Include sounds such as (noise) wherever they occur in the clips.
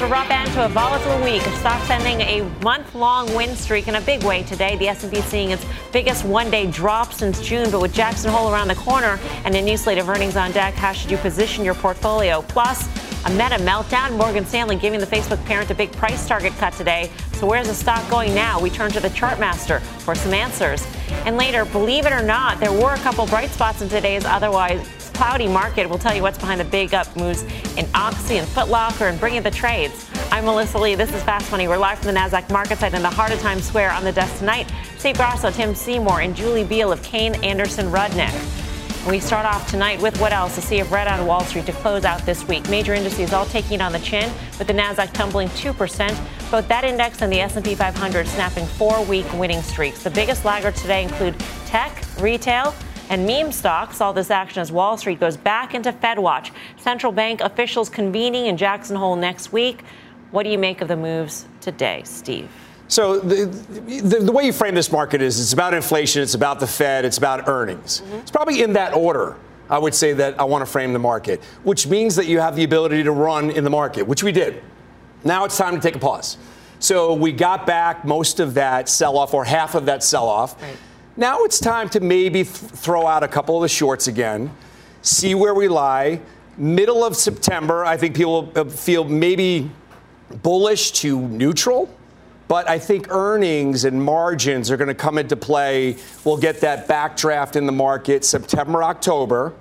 a rough end to a volatile week. Stocks ending a month-long win streak in a big way today. The S&P seeing its biggest one-day drop since June, but with Jackson Hole around the corner and a new slate of earnings on deck, how should you position your portfolio? Plus, a meta meltdown. Morgan Stanley giving the Facebook parent a big price target cut today. So where's the stock going now? We turn to the chartmaster for some answers. And later, believe it or not, there were a couple bright spots in today's otherwise cloudy market. We'll tell you what's behind the big up moves in Oxy and Footlocker and bringing the trades. I'm Melissa Lee. This is Fast Money. We're live from the NASDAQ market site in the heart of Times Square on the desk tonight. Steve Grasso, Tim Seymour, and Julie Biel of Kayne Anderson Rudnick. We start off tonight with what else? A sea of red on Wall Street to close out this week. Major indices all taking it on the chin, with the Nasdaq tumbling 2%. Both that index and the S&P 500 snapping four-week winning streaks. The biggest laggards today include tech, retail, and meme stocks. All this action as Wall Street goes back into FedWatch. Central bank officials convening in Jackson Hole next week. What do you make of the moves today, Steve? So the, the, the, way you frame this market is it's about inflation, it's about the Fed, it's about earnings. Mm-hmm. It's probably in that order. I would say that I want to frame the market, which means that you have the ability to run in the market, which we did. Now it's time to take a pause. So we got back most of that sell off or half of that sell off. Right. Now it's time to maybe th- throw out a couple of the shorts again, see where we lie. Middle of September, I think people uh, feel maybe bullish to neutral. But I think earnings and margins are going to come into play. We'll get that backdraft in the market September, October.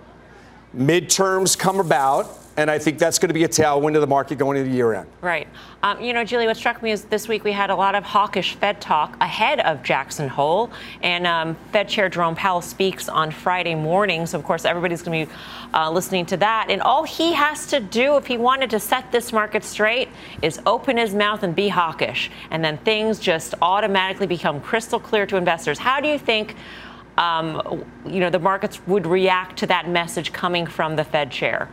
Midterms come about. And I think that's going to be a tailwind of the market going into the year end. Right. Um, you know, Julie, what struck me is this week we had a lot of hawkish Fed talk ahead of Jackson Hole. And um, Fed Chair Jerome Powell speaks on Friday morning. So, of course, everybody's going to be uh, listening to that. And all he has to do if he wanted to set this market straight is open his mouth and be hawkish. And then things just automatically become crystal clear to investors. How do you think? Um, you know, the markets would react to that message coming from the Fed chair?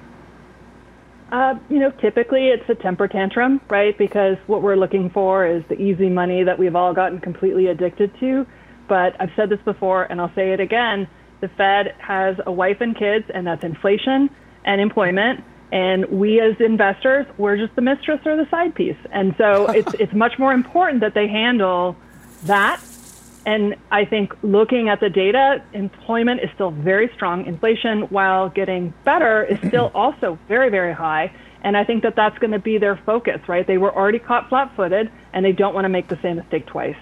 Uh, you know, typically it's a temper tantrum, right? Because what we're looking for is the easy money that we've all gotten completely addicted to. But I've said this before, and I'll say it again: the Fed has a wife and kids, and that's inflation and employment. And we as investors, we're just the mistress or the side piece. And so it's (laughs) it's much more important that they handle that and I think looking at the data, employment is still very strong. Inflation, while getting better, is (clears throat) still also very, very high. And I think that that's going to be their focus, right? They were already caught flat footed, and they don't want to make the same mistake twice.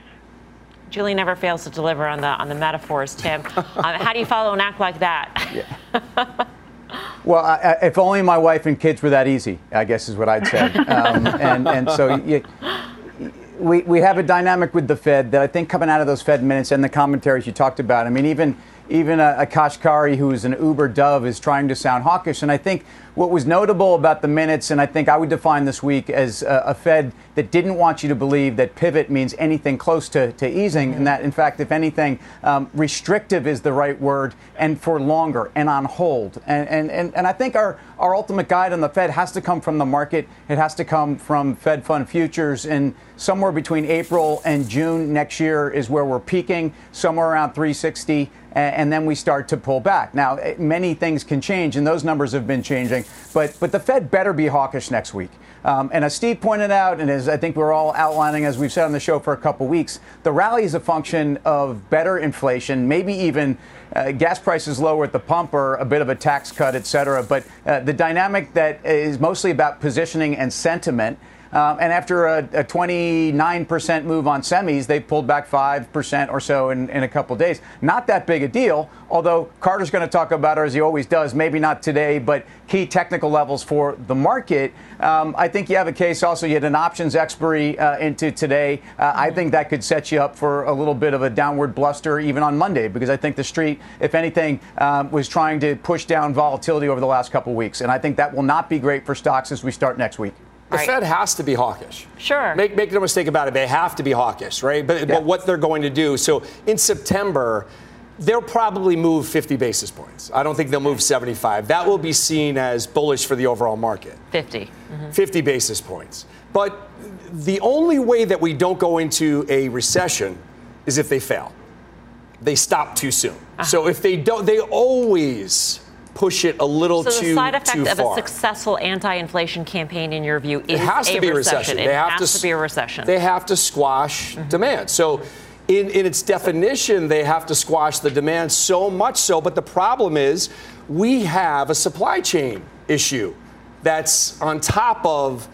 Julie never fails to deliver on the on the metaphors, Tim. um, (laughs) how do you follow an act like that? Yeah. (laughs) well, I, if only my wife and kids were that easy, I guess is what I'd say. (laughs) Um, and, and so you, we, we have a dynamic with the Fed that I think coming out of those Fed minutes and the commentaries you talked about. I mean, even even uh, a, a Kashkari who is an uber dove is trying to sound hawkish. And I think what was notable about the minutes, and I think I would define this week as a, a Fed that didn't want you to believe that pivot means anything close to, to easing, and that, in fact, if anything, um, restrictive is the right word, and for longer and on hold. And, and, and, and I think our, our ultimate guide on the Fed has to come from the market. It has to come from Fed fund futures. And somewhere between April and June next year is where we're peaking, somewhere around 360 and then we start to pull back. Now, eh, many things can change, and those numbers have been changing, but, but the Fed better be hawkish next week. Um, and as Steve pointed out, and as I think we're all outlining, as we've said on the show for a couple weeks, the rally is a function of better inflation, maybe even uh, gas prices lower at the pump or a bit of a tax cut, et cetera. But uh, the dynamic that is mostly about positioning and sentiment. Um, and after a, a, 29% move on semis, they pulled back 5% or so in, in a couple days. Not that big a deal, although Carter's going to talk about it as he always does, maybe not today, but key technical levels for the market. Um, I think you have a case also. You had an options expiry uh, into today. Uh, I think that could set you up for a little bit of a downward bluster even on Monday because I think the street, if anything, um, was trying to push down volatility over the last couple weeks. And I think that will not be great for stocks as we start next week. The right. Fed has to be hawkish. Sure. Make, make no mistake about it. They have to be hawkish, right? But, yeah. but what they're going to do. So in September, they'll probably move 50 basis points. I don't think they'll move 75. That will be seen as bullish for the overall market. 50. Mm-hmm. 50 basis points. But the only way that we don't go into a recession is if they fail. They stop too soon. Uh-huh. So if they don't, they always push it a little so too the side effect of far. a successful anti-inflation campaign, in your view, is it has to be a recession. recession. They it have has to, to, be a recession. They have to squash mm-hmm. demand. So. In, in its definition, they have to squash the demand so much so. But the problem is, we have a supply chain issue that's on top of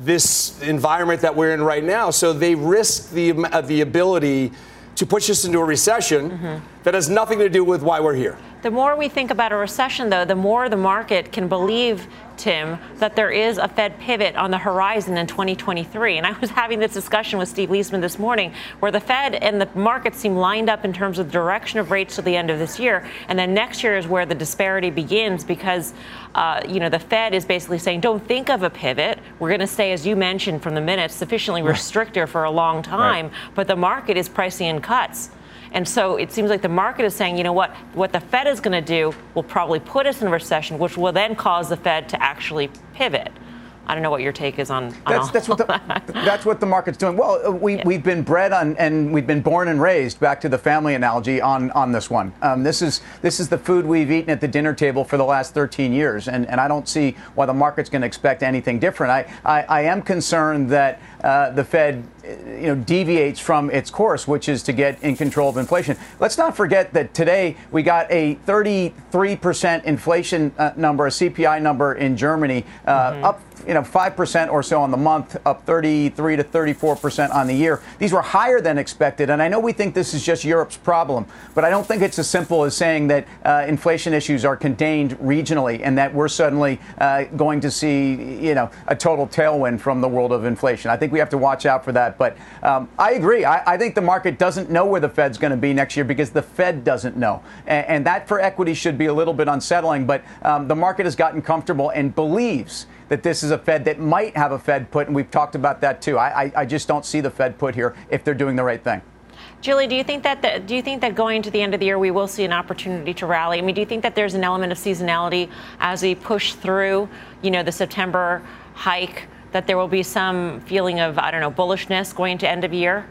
this environment that we're in right now. So they risk the, uh, the ability to push us into a recession mm-hmm. that has nothing to do with why we're here. The more we think about a recession, though, the more the market can believe, Tim, that there is a Fed pivot on the horizon in 2023. And I was having this discussion with Steve Liesman this morning, where the Fed and the market seem lined up in terms of the direction of rates to the end of this year. And then next year is where the disparity begins because, uh, you know, the Fed is basically saying, don't think of a pivot. We're going to stay, as you mentioned from the minutes, sufficiently restrictive for a long time. Right. But the market is pricing in cuts. And so it seems like the market is saying, you know what, what the Fed is going to do will probably put us in a recession, which will then cause the Fed to actually pivot. I don't know what your take is on, on that's, that's what the, that. (laughs) that's what the market's doing. Well, uh, we, yeah. we've been bred on and we've been born and raised back to the family analogy on, on this one. Um, this is this is the food we've eaten at the dinner table for the last 13 years, and, and I don't see why the market's going to expect anything different. I, I, I am concerned that uh, the Fed you know deviates from its course, which is to get in control of inflation. Let's not forget that today we got a 33% inflation uh, number, a CPI number in Germany, uh, mm-hmm. up you know, 5% or so on the month, up 33 to 34% on the year. These were higher than expected. And I know we think this is just Europe's problem, but I don't think it's as simple as saying that uh, inflation issues are contained regionally and that we're suddenly uh, going to see, you know, a total tailwind from the world of inflation. I think we have to watch out for that. But um, I agree. I, I, think the market doesn't know where the Fed's going to be next year because the Fed doesn't know. And, and that for equity should be a little bit unsettling. But um, the market has gotten comfortable and believes that this is a Fed that might have a Fed put, and we've talked about that too. I, I, I just don't see the Fed put here if they're doing the right thing. Julie, do you think that the, do you think that going to the end of the year we will see an opportunity to rally? I mean, do you think that there's an element of seasonality as we push through, you know, the September hike? That there will be some feeling of I don't know bullishness going into end of year.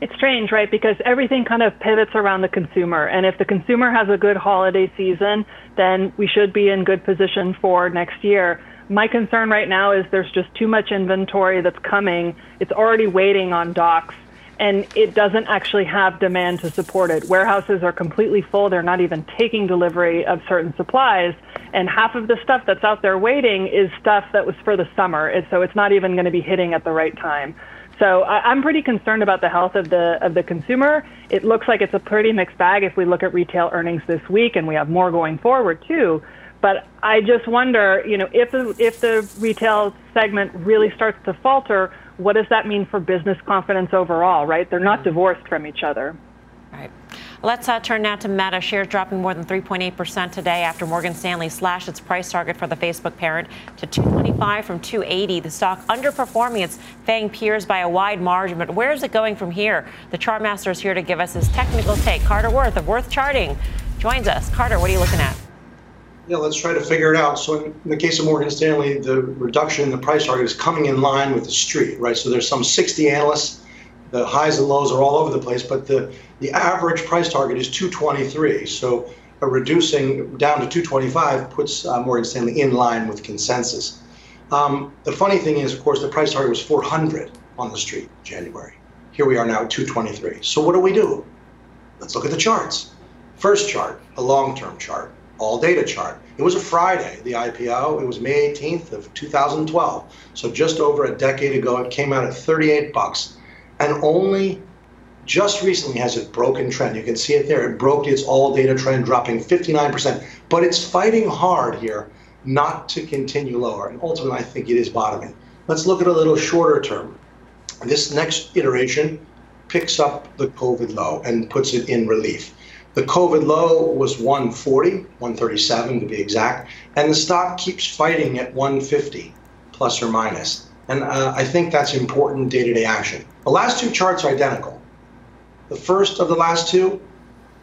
It's strange, right? Because everything kind of pivots around the consumer. And if the consumer has a good holiday season, then we should be in good position for next year. My concern right now is there's just too much inventory that's coming. It's already waiting on docks and it doesn't actually have demand to support it. Warehouses are completely full. They're not even taking delivery of certain supplies. And half of the stuff that's out there waiting is stuff that was for the summer. And so it's not even going to be hitting at the right time. So I'm pretty concerned about the health of the of the consumer. It looks like it's a pretty mixed bag if we look at retail earnings this week, and we have more going forward too. But I just wonder, you know, if the, if the retail segment really starts to falter, what does that mean for business confidence overall, right? They're not mm-hmm. divorced from each other. Right. Let's uh, turn now to Meta. Shares dropping more than 3.8% today after Morgan Stanley slashed its price target for the Facebook parent to 225 from 280. The stock underperforming its FANG peers by a wide margin. But where is it going from here? The chart master is here to give us his technical take. Carter Worth of Worth Charting joins us. Carter, what are you looking at? Yeah, let's try to figure it out. So in, the case of Morgan Stanley, the reduction in the price target is coming in line with the street, right? So there's some 60 analysts. The highs and lows are all over the place, but the, the average price target is 223. So reducing down to 225 puts uh, Morgan Stanley in line with consensus. Um, the funny thing is, of course, the price target was 400 on the street in January. Here we are now at 223. So what do we do? Let's look at the charts. First chart, a long-term chart all data chart. It was a Friday, the IPO. It was May 18th of 2012. So just over a decade ago, it came out at 38 bucks. And only just recently has it broken trend. You can see it there. It broke its all data trend, dropping 59%. But it's fighting hard here not to continue lower. And ultimately, I think it is bottoming. Let's look at a little shorter term. This next iteration picks up the COVID low and puts it in relief. The COVID low was 140, 137 to be exact, and the stock keeps fighting at 150 plus or minus. And uh, I think that's important day to day action. The last two charts are identical. The first of the last two,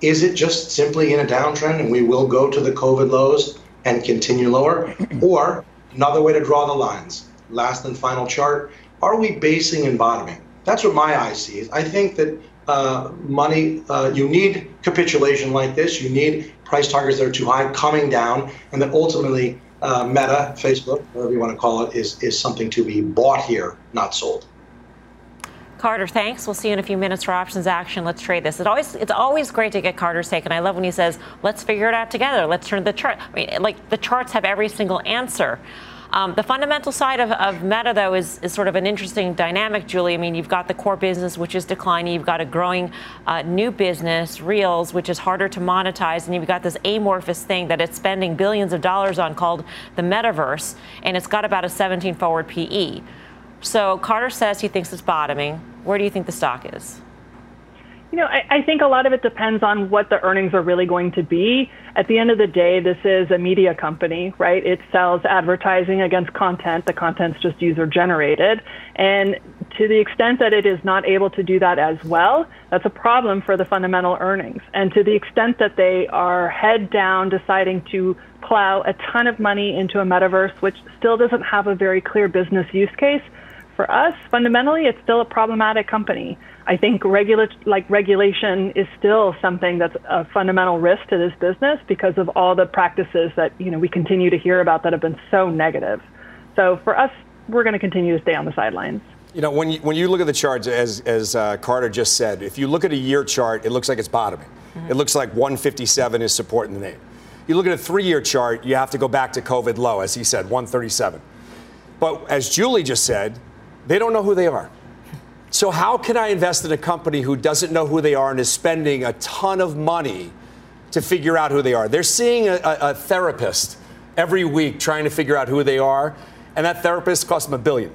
is it just simply in a downtrend and we will go to the COVID lows and continue lower? (clears throat) or another way to draw the lines, last and final chart, are we basing and bottoming? That's what my eye sees. I think that uh, money, uh, you need capitulation like this. You need price targets that are too high coming down, and that ultimately uh, Meta, Facebook, whatever you want to call it, is, is something to be bought here, not sold. Carter, thanks. We'll see you in a few minutes for options action. Let's trade this. It always, it's always great to get Carter's take, and I love when he says, "Let's figure it out together. Let's turn the chart." I mean, like the charts have every single answer. Um, the fundamental side of, of Meta, though, is, is, sort of an interesting dynamic, Julie. I mean, you've got the core business, which is declining. You've got a growing uh, new business, Reels, which is harder to monetize. And you've got this amorphous thing that it's spending billions of dollars on called the metaverse. And it's got about a 17 forward PE. So Carter says he thinks it's bottoming. Where do you think the stock is? You know, I, I, think a lot of it depends on what the earnings are really going to be. At the end of the day, this is a media company, right? It sells advertising against content. The content's just user generated. And to the extent that it is not able to do that as well, that's a problem for the fundamental earnings. And to the extent that they are head down deciding to plow a ton of money into a metaverse, which still doesn't have a very clear business use case, for us, fundamentally, it's still a problematic company. I think regula- like regulation is still something that's a fundamental risk to this business because of all the practices that you know we continue to hear about that have been so negative. So for us, we're going to continue to stay on the sidelines. You know, when you, when you look at the charts, as, as uh, Carter just said, if you look at a year chart, it looks like it's bottoming. Mm-hmm. It looks like 157 is supporting the name. You look at a three year chart, you have to go back to COVID low, as he said, 137. But as Julie just said, they don't know who they are. So, how can I invest in a company who doesn't know who they are and is spending a ton of money to figure out who they are? They're seeing a, a, a therapist every week trying to figure out who they are, and that therapist costs them a billion.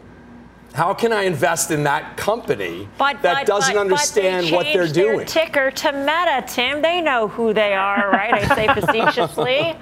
How can I invest in that company but, that but, doesn't but, understand they what they're doing? Their ticker to Meta, Tim. They know who they are, right? I say (laughs) facetiously.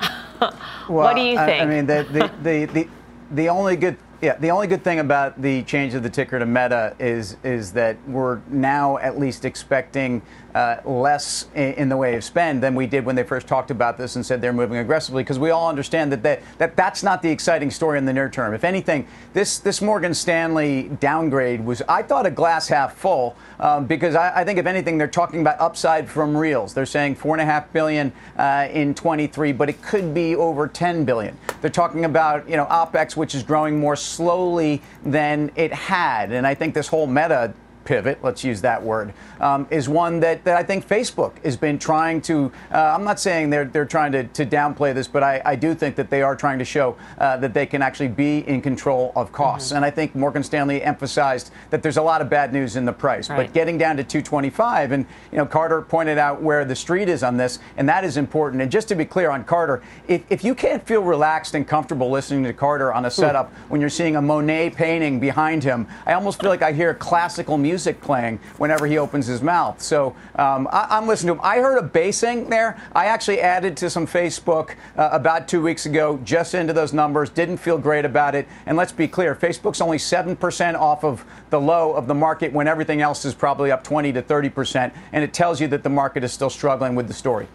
(laughs) well, what do you think? I, I mean, the, the, the, the, the only good yeah, the only good thing about the change of the ticker to Meta is is that we're now at least expecting uh, less in, in, the way of spend than we did when they first talked about this and said they're moving aggressively because we all understand that, that that that's not the exciting story in the near term. If anything, this this Morgan Stanley downgrade was I thought a glass half full um, because I, I, think if anything they're talking about upside from Reels. They're saying four and a half billion uh, in 23, but it could be over 10 billion. They're talking about you know OPEX which is growing more slowly than it had, and I think this whole Meta pivot, let's use that word, um, is one that, that I think Facebook has been trying to. Uh, I'm not saying they're, they're trying to, to downplay this, but I, I do think that they are trying to show uh, that they can actually be in control of costs. Mm-hmm. And I think Morgan Stanley emphasized that there's a lot of bad news in the price. Right. But getting down to 225, and you know, Carter pointed out where the street is on this, and that is important. And just to be clear on Carter, if, if you can't feel relaxed and comfortable listening to Carter on a setup Ooh. when you're seeing a Monet painting behind him, I almost feel like I hear classical music music playing whenever he opens his mouth. So um, I, am listening to him. I heard a basing there. I actually added to some Facebook uh, about two weeks ago, just into those numbers. Didn't feel great about it. And let's be clear, Facebook's only 7% off of the low of the market when everything else is probably up 20 to 30%. And it tells you that the market is still struggling with the story.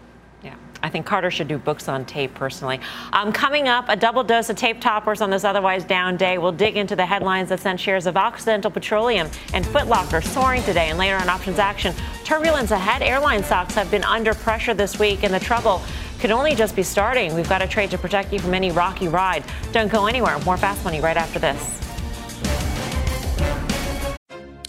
I think Carter should do books on tape personally. Um, coming up, a double dose of tape toppers on this otherwise down day. We'll dig into the headlines that sent shares of Occidental Petroleum and Footlocker soaring today. And later on options action, turbulence ahead. Airline stocks have been under pressure this week, and the trouble could only just be starting. We've got a trade to protect you from any rocky ride. Don't go anywhere. More fast money right after this.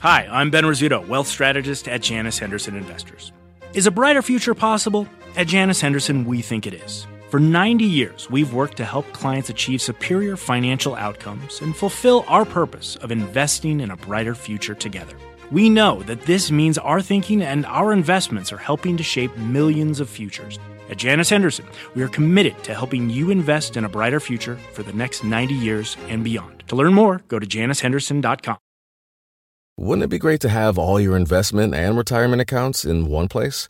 Hi, I'm Ben Rizzuto, wealth strategist at Janus Henderson Investors. Is a brighter future possible? At Janus Henderson, we think it is. For 90 years, we've worked to help clients achieve superior financial outcomes and fulfill our purpose of investing in a brighter future together. We know that this means our thinking and our investments are helping to shape millions of futures. At Janus Henderson, we are committed to helping you invest in a brighter future for the next 90 years and beyond. To learn more, go to janushenderson.com. Wouldn't it be great to have all your investment and retirement accounts in one place?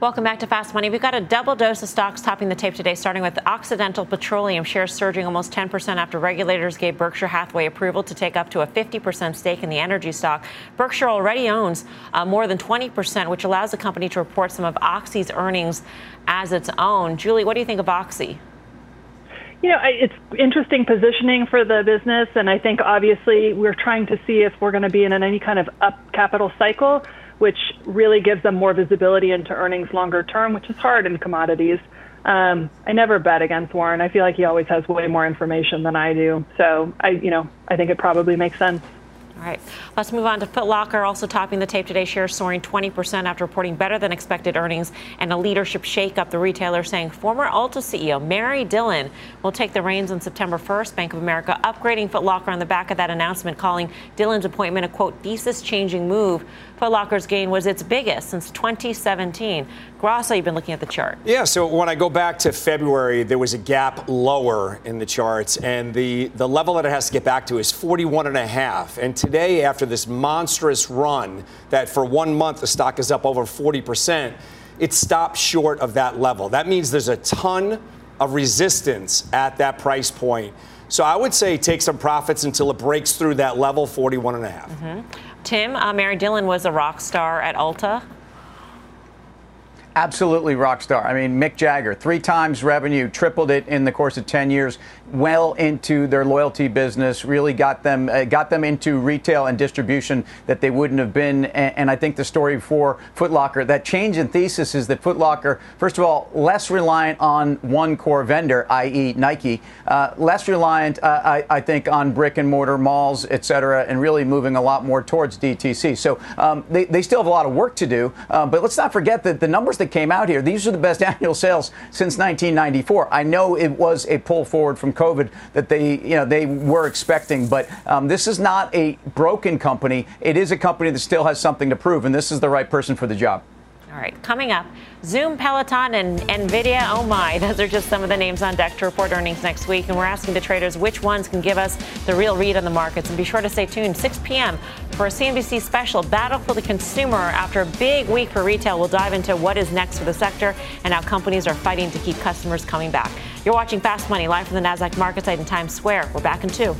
Welcome back to Fast Money. We've got a double dose of stocks topping the tape today, starting with Occidental Petroleum shares surging almost 10% after regulators gave Berkshire Hathaway approval to take up to a 50% stake in the energy stock. Berkshire already owns uh, more than 20%, which allows the company to report some of Oxy's earnings as its own. Julie, what do you think of Oxy? You know, it's interesting positioning for the business, and I think obviously we're trying to see if we're going to be in any kind of up capital cycle which really gives them more visibility into earnings longer term, which is hard in commodities. Um, I never bet against Warren. I feel like he always has way more information than I do. So I, you know, I think it probably makes sense. All right, let's move on to Footlocker, also topping the tape today. Shares soaring 20% after reporting better than expected earnings and a leadership shakeup. The retailer saying former Ulta CEO Mary Dillon will take the reins on September 1st. Bank of America upgrading Footlocker on the back of that announcement, calling Dillon's appointment a quote thesis changing move. Foot Locker's gain was its biggest since 2017. Grasso, you've been looking at the chart. Yeah, so when I go back to February, there was a gap lower in the charts, and the, the level that it has to get back to is 41 and a half. And today, after this monstrous run, that for one month the stock is up over 40%, it stopped short of that level. That means there's a ton of resistance at that price point. So I would say take some profits until it breaks through that level, 41 and a half. Mm-hmm. Tim, uh, Mary Dillon was a rock star at Ulta absolutely rock star. I mean, Mick Jagger, three times revenue, tripled it in the course of 10 years, well into their loyalty business, really got them uh, got them into retail and distribution that they wouldn't have been. And, and I think the story for Footlocker, that change in thesis is that Footlocker, first of all, less reliant on one core vendor, i.e., Nike, uh, less reliant, uh, I, I, think, on brick and mortar malls, et cetera, and really moving a lot more towards DTC. So um, they, they still have a lot of work to do. Uh, but let's not forget that the numbers that came out here. These are the best (laughs) annual sales since 1994. I know it was a pull forward from COVID that they, you know, they were expecting, but um, this is not a broken company. It is a company that still has something to prove, and this is the right person for the job. All right, coming up, Zoom, Peloton, and Nvidia. Oh my, (laughs) those are just some of the names on deck to report earnings next week. And we're asking the traders which ones can give us the real read on the markets. And be sure to stay tuned 6 p.m. for a CNBC special Battle for the Consumer. After a big week for retail, we'll dive into what is next for the sector and how companies are fighting to keep customers coming back. You're watching Fast Money live from the NASDAQ market site in Times Square. We're back in two.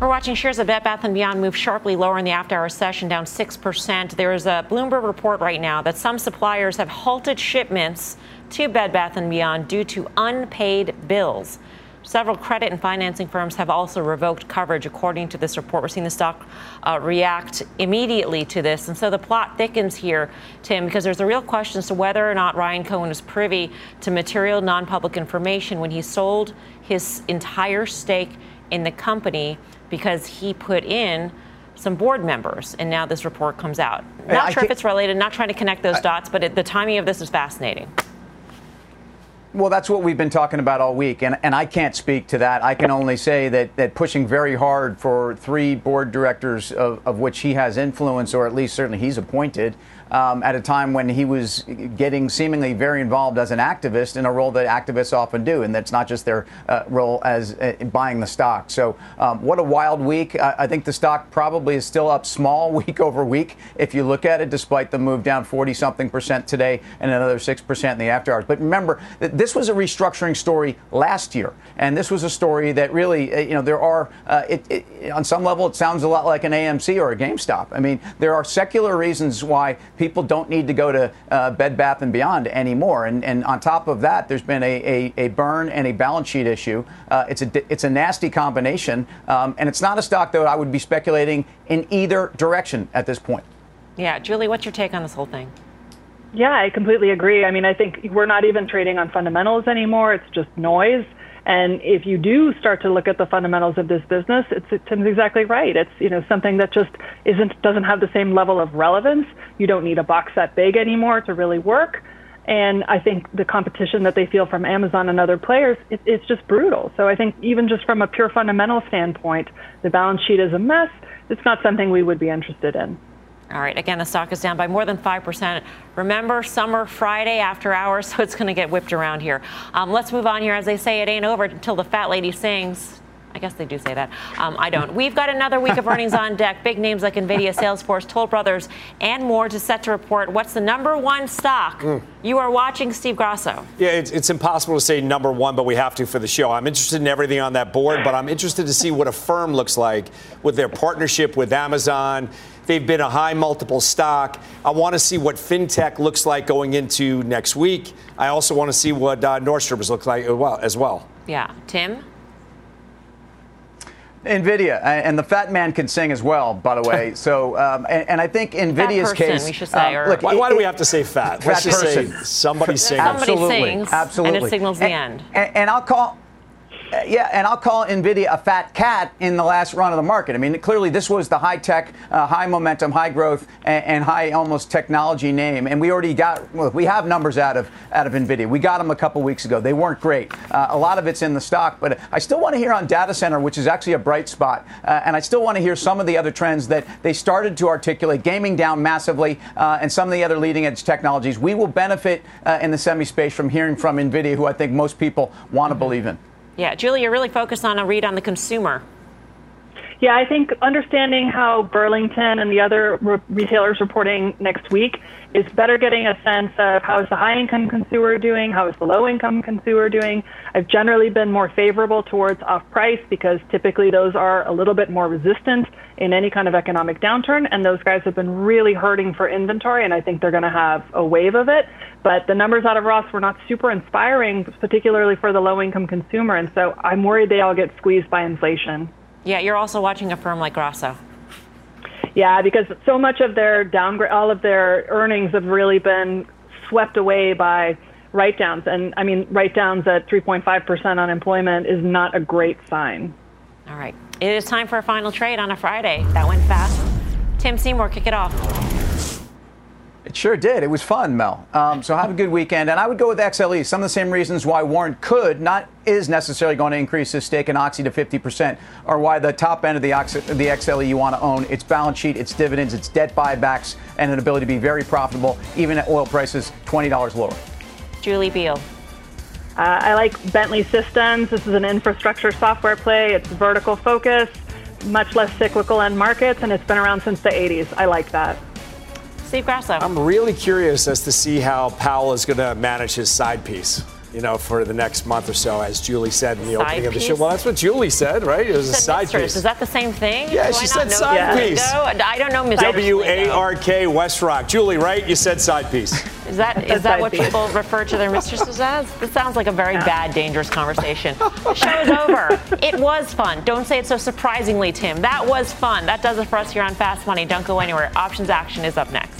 We're watching shares of Bed Bath & Beyond move sharply lower in the after-hour session, down 6%. There is a Bloomberg report right now that some suppliers have halted shipments to Bed Bath & Beyond due to unpaid bills. Several credit and financing firms have also revoked coverage, according to this report. We're seeing the stock uh, react immediately to this. And so the plot thickens here, Tim, because there's a real question as to whether or not Ryan Cohen was privy to material non public information when he sold his entire stake in the company because he put in some board members, and now this report comes out. Not I sure if it's related, not trying to connect those I, dots, but it, the timing of this is fascinating. Well, that's what we've been talking about all week, and, and I can't speak to that. I can only say that, that pushing very hard for three board directors of, of which he has influence, or at least certainly he's appointed, um, at a time when he was getting seemingly very involved as an activist in a role that activists often do, and that's not just their uh, role as uh, buying the stock. So, um, what a wild week. I, I think the stock probably is still up small (laughs) week over week if you look at it, despite the move down 40 something percent today and another 6% in the after hours. But remember, this was a restructuring story last year, and this was a story that really, uh, you know, there are, uh, it, it, on some level, it sounds a lot like an AMC or a GameStop. I mean, there are secular reasons why people don't need to go to uh, Bed Bath and Beyond anymore. And, and on top of that, there's been a, a, a burn and a balance sheet issue. Uh, it's a it's a nasty combination, um, and it's not a stock that I would be speculating in either direction at this point. Yeah, Julie, what's your take on this whole thing? Yeah, I completely agree. I mean, I think we're not even trading on fundamentals anymore. It's just noise. And if you do start to look at the fundamentals of this business, it's, Tim's exactly right. It's you know something that just isn't doesn't have the same level of relevance. You don't need a box that big anymore to really work. And I think the competition that they feel from Amazon and other players, it, it's just brutal. So I think even just from a pure fundamental standpoint, the balance sheet is a mess. It's not something we would be interested in. All right. Again, the stock is down by more than 5%. Remember, summer Friday after hours, (laughs) so it's going to get whipped around here. Um, let's move on here. As they say, it ain't over until the fat lady sings. I guess they do say that. Um, I don't. We've got another week of earnings on deck. Big names like NVIDIA, Salesforce, Toll Brothers, and more to set to report. What's the number one stock mm. you are watching, Steve Grasso? Yeah, it's, it's impossible to say number one, but we have to for the show. I'm interested in everything on that board, but I'm interested to see what Affirm looks like with their partnership with Amazon They've been a high multiple stock. I want to see what fintech looks like going into next week. I also want to see what uh, Nordstrom's looks like as well. Yeah, Tim. NVIDIA, and the fat man can sing as well, by the way. (laughs) So, um, and, and, I think NVIDIA's person, case. We should say, um, look, why, why, do we have to say fat? (laughs) Fat Let's person. Say somebody sings. Somebody Absolutely. sings, Absolutely. and it signals the and, end. And, and I'll call. Uh, yeah, and I'll call Nvidia a fat cat in the last run of the market. I mean, clearly this was the high tech, uh, high momentum, high growth, and, and, high almost technology name. And we already got, well, we have numbers out of out of Nvidia. We got them a couple weeks ago. They weren't great. Uh, a lot of it's in the stock, but I still want to hear on data center, which is actually a bright spot. Uh, and I still want to hear some of the other trends that they started to articulate. Gaming down massively, uh, and some of the other leading edge technologies. We will benefit uh, in the semi space from hearing from Nvidia, who I think most people want to believe in. Yeah, Julie, you're really focused on a read on the consumer. Yeah, I think understanding how Burlington and the other re- retailers reporting next week is better getting a sense of how is the high income consumer doing, how is the low income consumer doing. I've generally been more favorable towards off price because typically those are a little bit more resistant in any kind of economic downturn, and those guys have been really hurting for inventory, and I think they're going to have a wave of it. But the numbers out of Ross were not super inspiring, particularly for the low income consumer, and so I'm worried they all get squeezed by inflation. Yeah, you're also watching Affirm like Grasso. Yeah, because so much of their downgrade, all of their earnings have really been swept away by write downs. And I mean, write downs at 3.5% unemployment is not a great sign. All right. It is time for a final trade on a Friday. That went fast. Tim Seymour, kick it off. It sure did. It was fun, Mel. Um, so have a good weekend. And I would go with XLE. Some of the same reasons why Warren could, not is necessarily going to increase his stake in Oxy to 50%, or why the top end of the, Oxy, the XLE you want to own, its balance sheet, its dividends, its debt buybacks, and an ability to be very profitable, even at oil prices $20 lower. Julie Biel. Uh, I like Bentley Systems. This is an infrastructure software play. It's vertical focus, much less cyclical end markets, and it's been around since the 80s. I like that. Steve Grasso. I'm really curious as to see how Powell is going to manage his side piece. You know, for the next month or so, as Julie said in the side opening piece? of the show. Well, that's what Julie said, right? It was a side mistress. piece. Is that the same thing? Yeah, Do she I said not know side the piece. lingo? I don't know mistress W A R K lingo. R K WestRock. Julie, right? You said side piece. Is that is that what piece. people refer to their mistresses as? This sounds like a very bad, dangerous conversation. the show is over. It was fun. Don't say it so surprisingly, Tim. That was fun. That does it for us here on Fast Money. Don't go anywhere. Options action is up next.